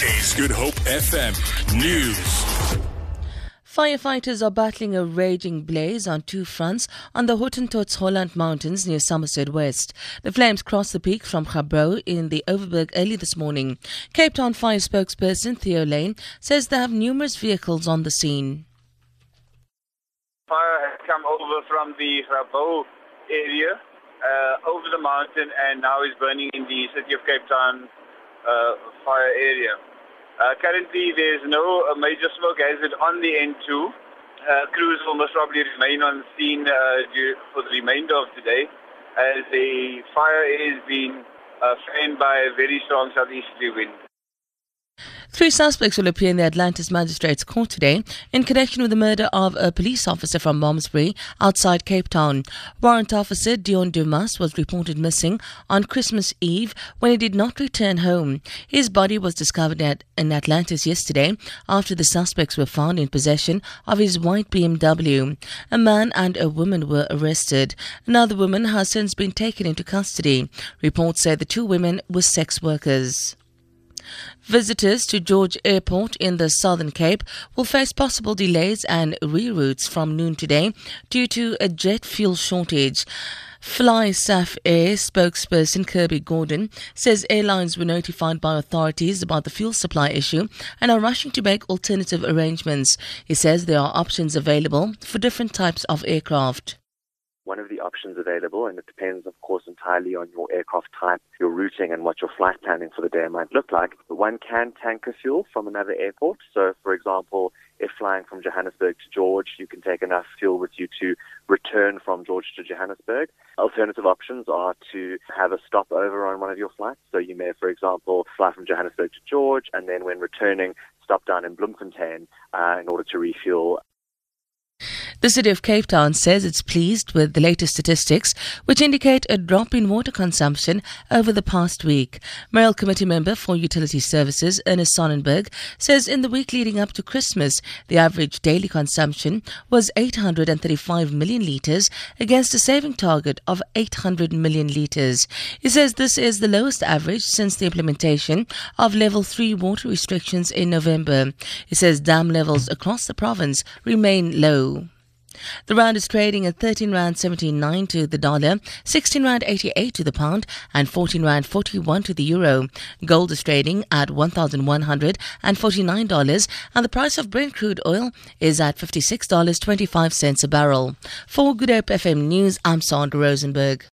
This is Good Hope FM News. Firefighters are battling a raging blaze on two fronts on the Hottentots Holland Mountains near Somerset West. The flames crossed the peak from Grabouw in the Overberg early this morning. Cape Town Fire spokesperson Theo Layne says they have numerous vehicles on the scene. Fire has come over from the Grabouw area uh, over the mountain and now is burning in the city of Cape Town uh, fire area. Uh, currently, there's no uh, major smoke hazard on the N2. Uh, crews will most probably remain on scene uh, for the remainder of today as the fire is being fanned by a very strong southeasterly wind. Three suspects will appear in the Atlantis Magistrates Court today in connection with the murder of a police officer from Malmesbury outside Cape Town. Warrant Officer Dion Dumas was reported missing on Christmas Eve when he did not return home. His body was discovered at, in Atlantis yesterday after the suspects were found in possession of his white BMW. A man and a woman were arrested. Another woman has since been taken into custody. Reports say the two women were sex workers. Visitors to George Airport in the Southern Cape will face possible delays and reroutes from noon today due to a jet fuel shortage. FlySafair spokesperson Kirby Gordon says airlines were notified by authorities about the fuel supply issue and are rushing to make alternative arrangements. He says there are options available for different types of aircraft one of the options available, and it depends, of course, entirely on your aircraft type, your routing, and what your flight planning for the day might look like. But One can tanker fuel from another airport. So, for example, if flying from Johannesburg to George, you can take enough fuel with you to return from George to Johannesburg. Alternative options are to have a stopover on one of your flights. So you may, for example, fly from Johannesburg to George, and then when returning, stop down in Bloemfontein uh, in order to refuel the city of Cape Town says it's pleased with the latest statistics, which indicate a drop in water consumption over the past week. Mayoral Committee member for Utility Services, Ernest Sonnenberg, says in the week leading up to Christmas, the average daily consumption was 835 million litres against a saving target of 800 million litres. He says this is the lowest average since the implementation of level 3 water restrictions in November. He says dam levels across the province remain low. The rand is trading at 13 rand 79 to the dollar, 16 rand 88 to the pound, and 14 rand 41 to the euro. Gold is trading at $1,149, and the price of Brent crude oil is at $56.25 a barrel. For Good Hope FM News, I'm Sandra Rosenberg.